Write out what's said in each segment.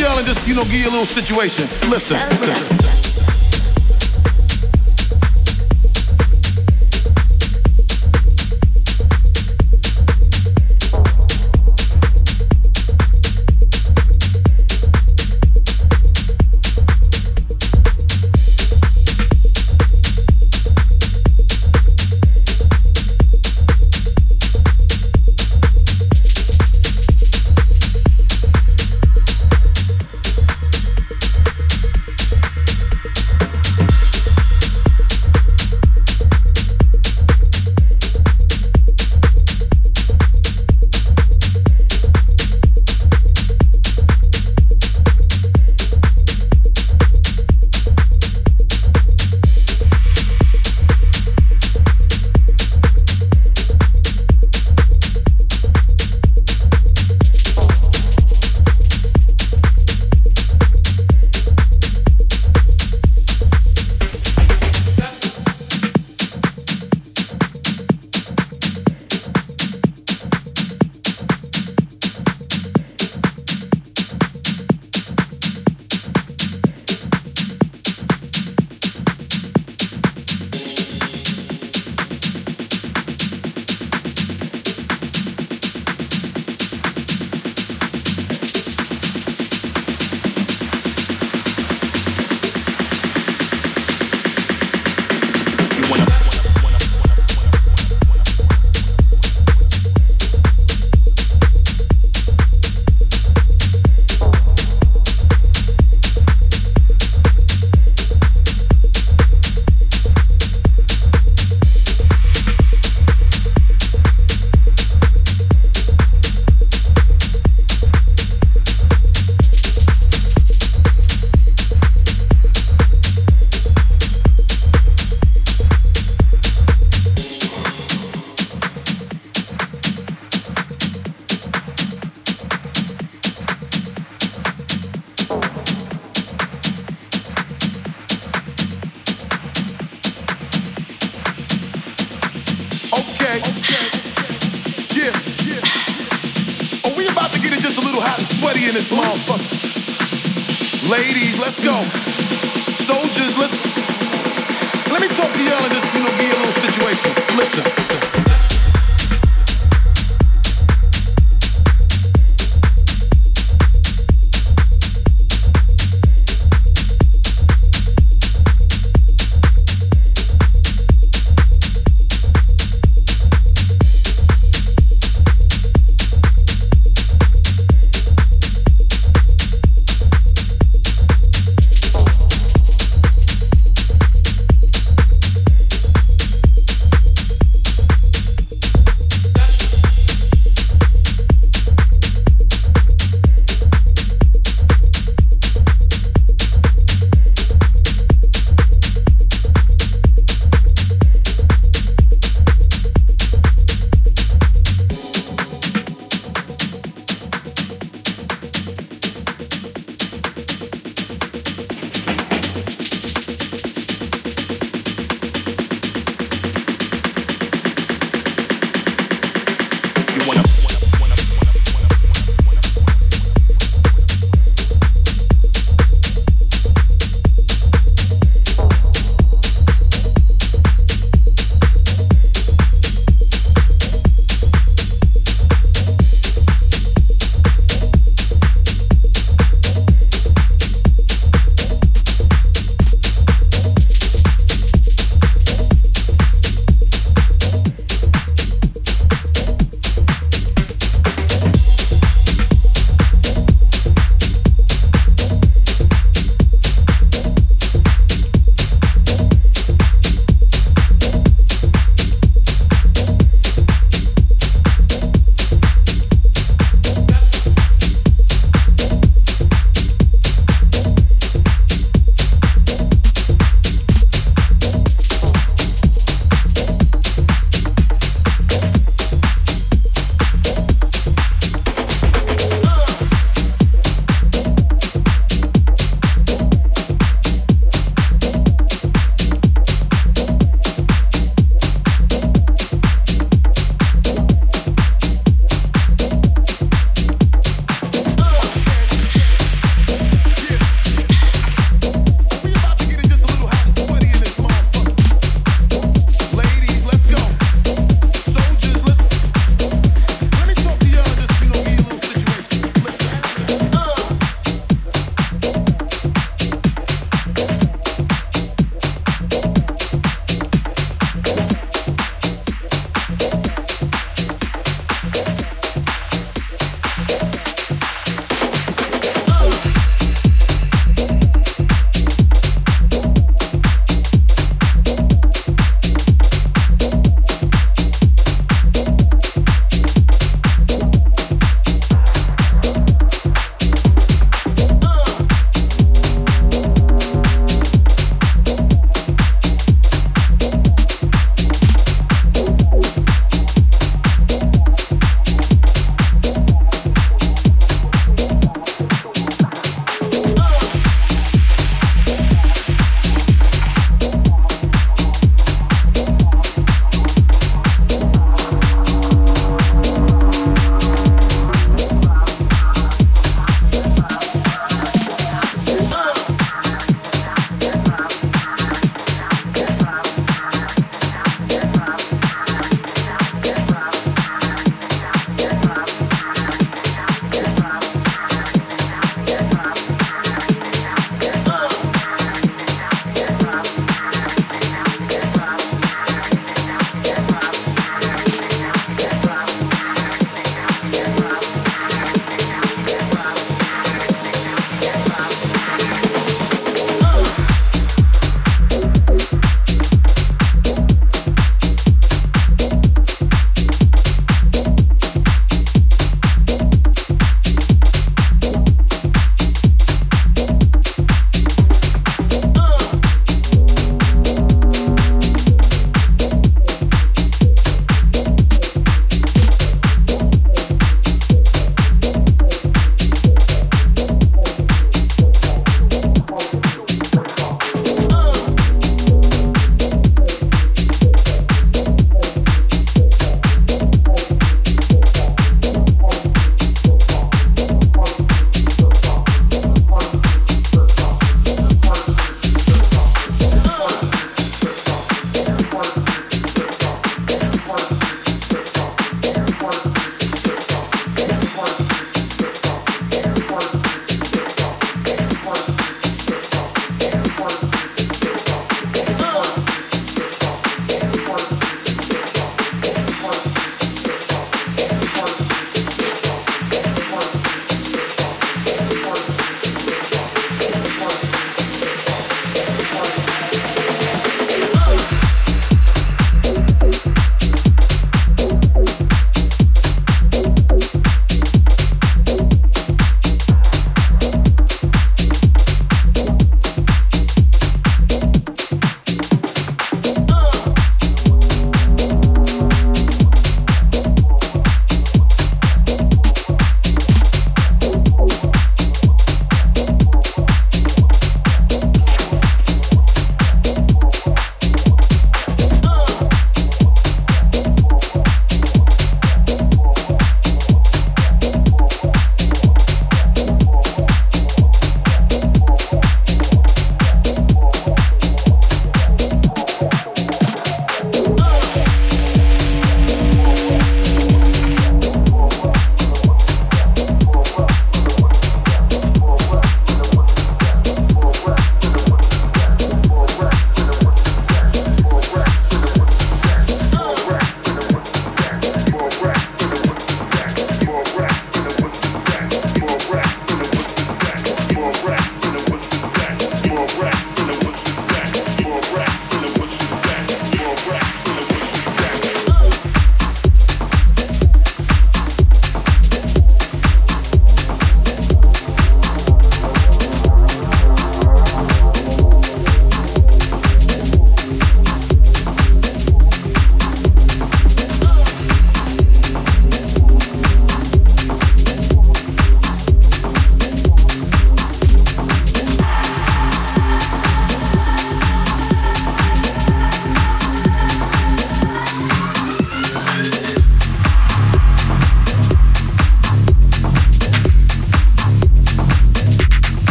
Y'all and just, you know, give you a little situation. Listen. listen.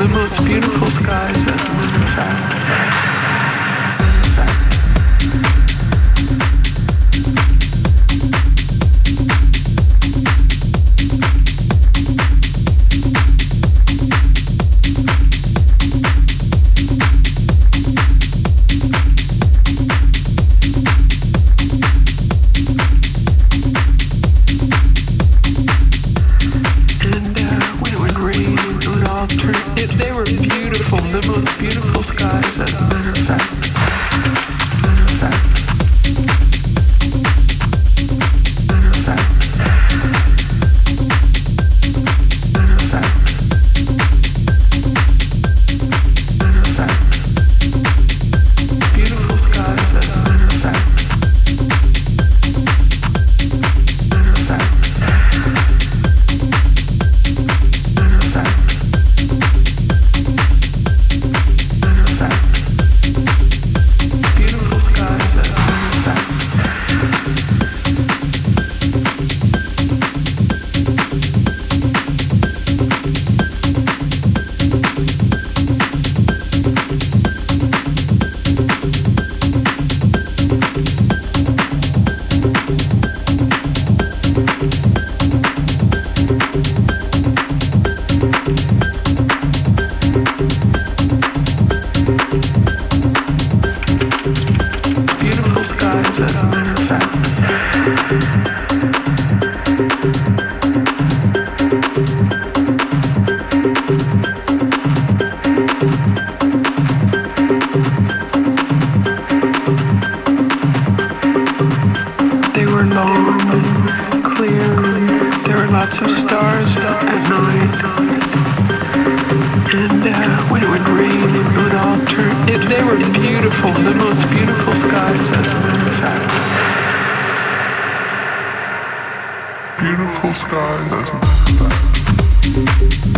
the most beautiful skies. beautiful, the most beautiful skies as a matter of fact. Beautiful skies as a matter of fact.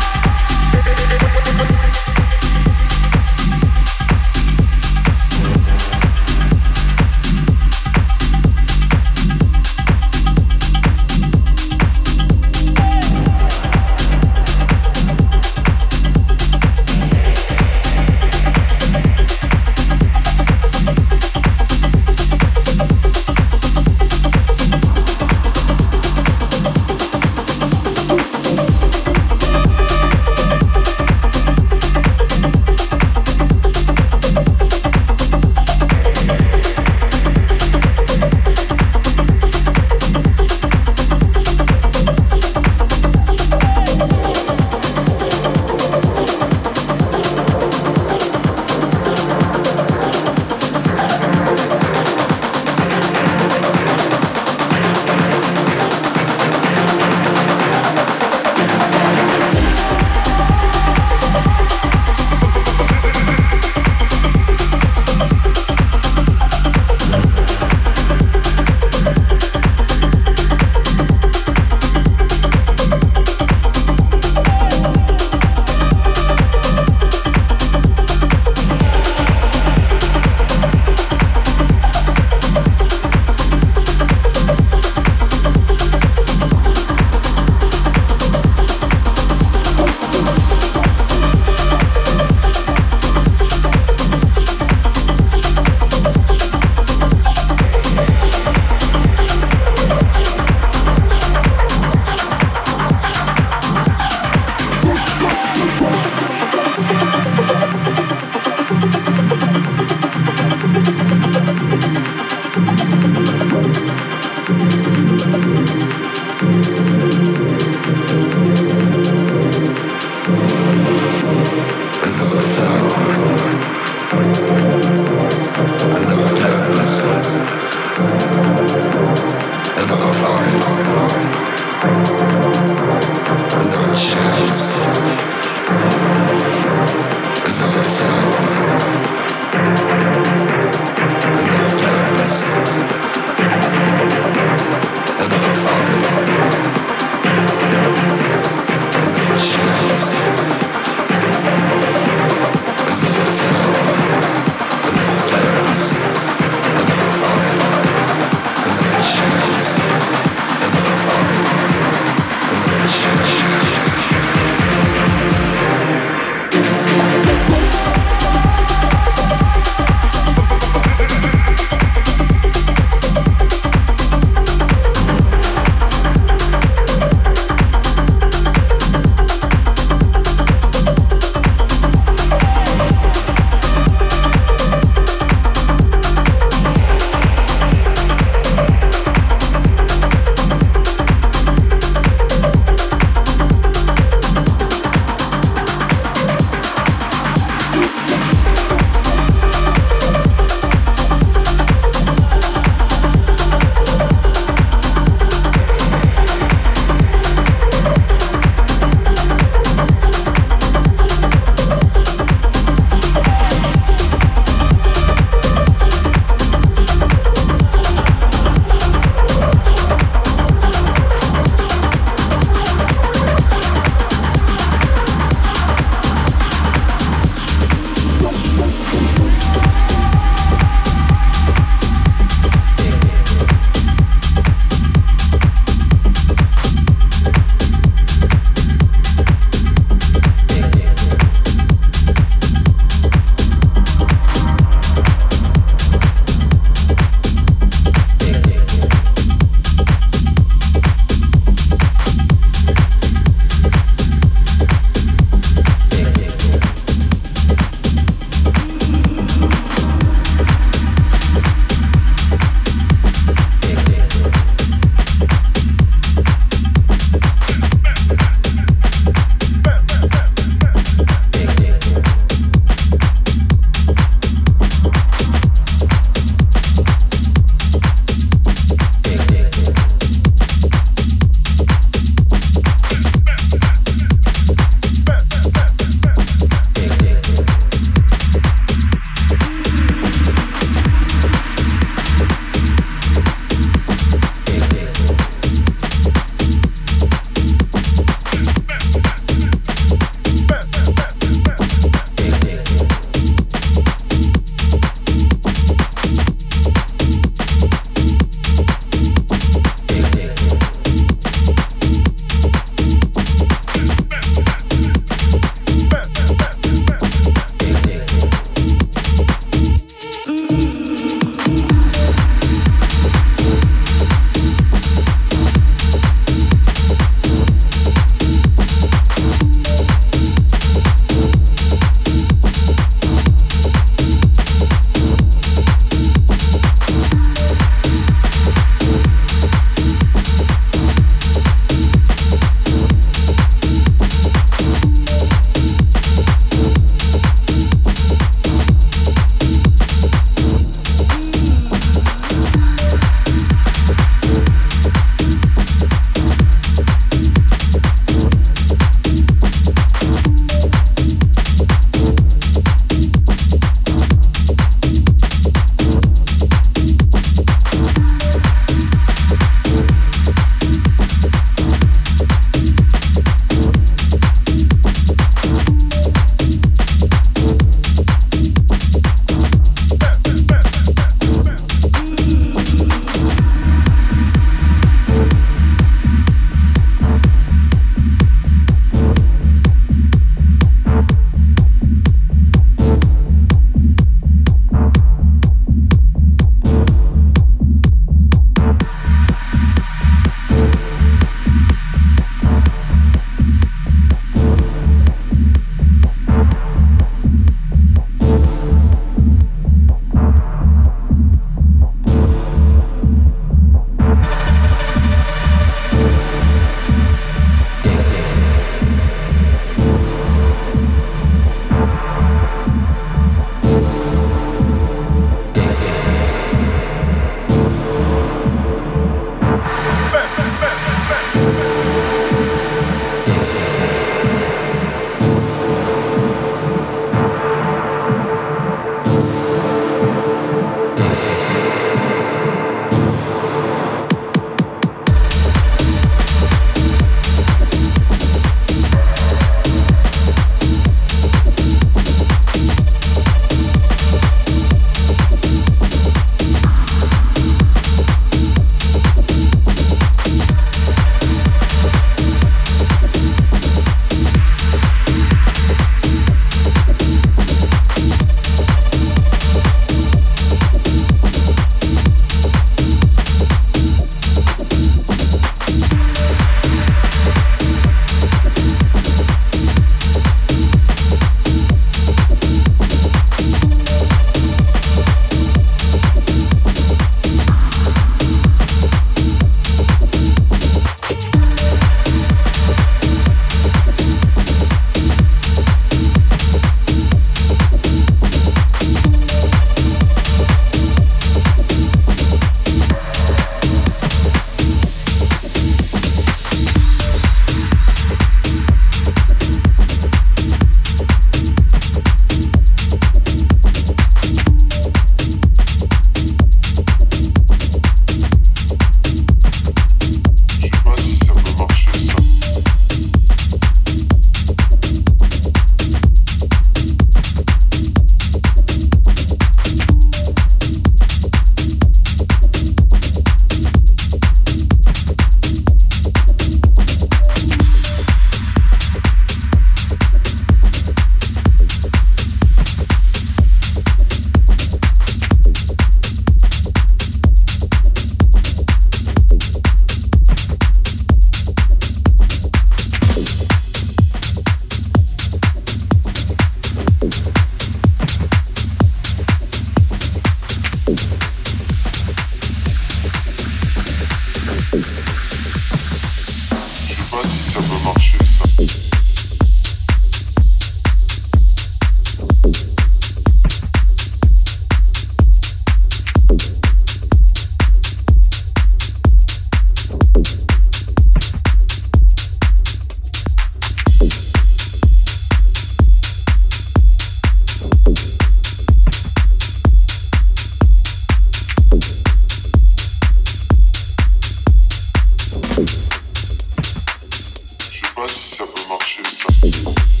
presse, ça peut marcher. Ça.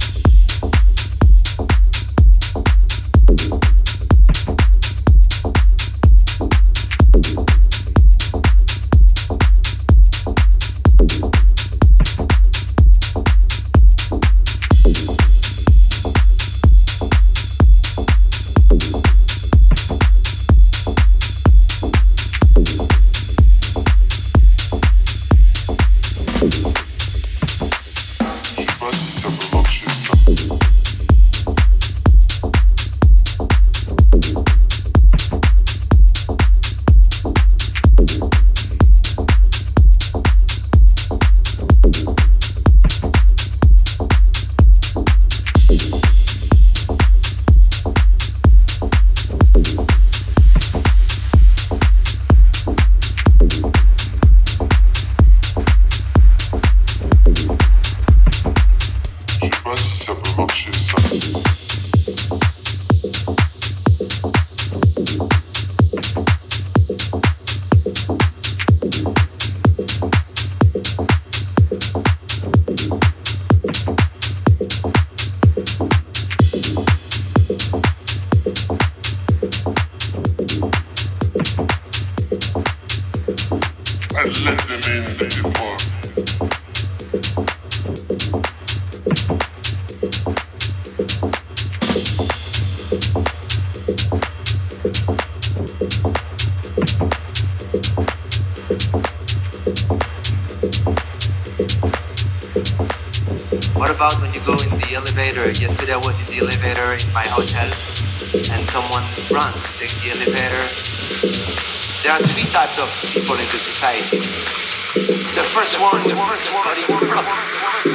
First one, the first one, pas si ça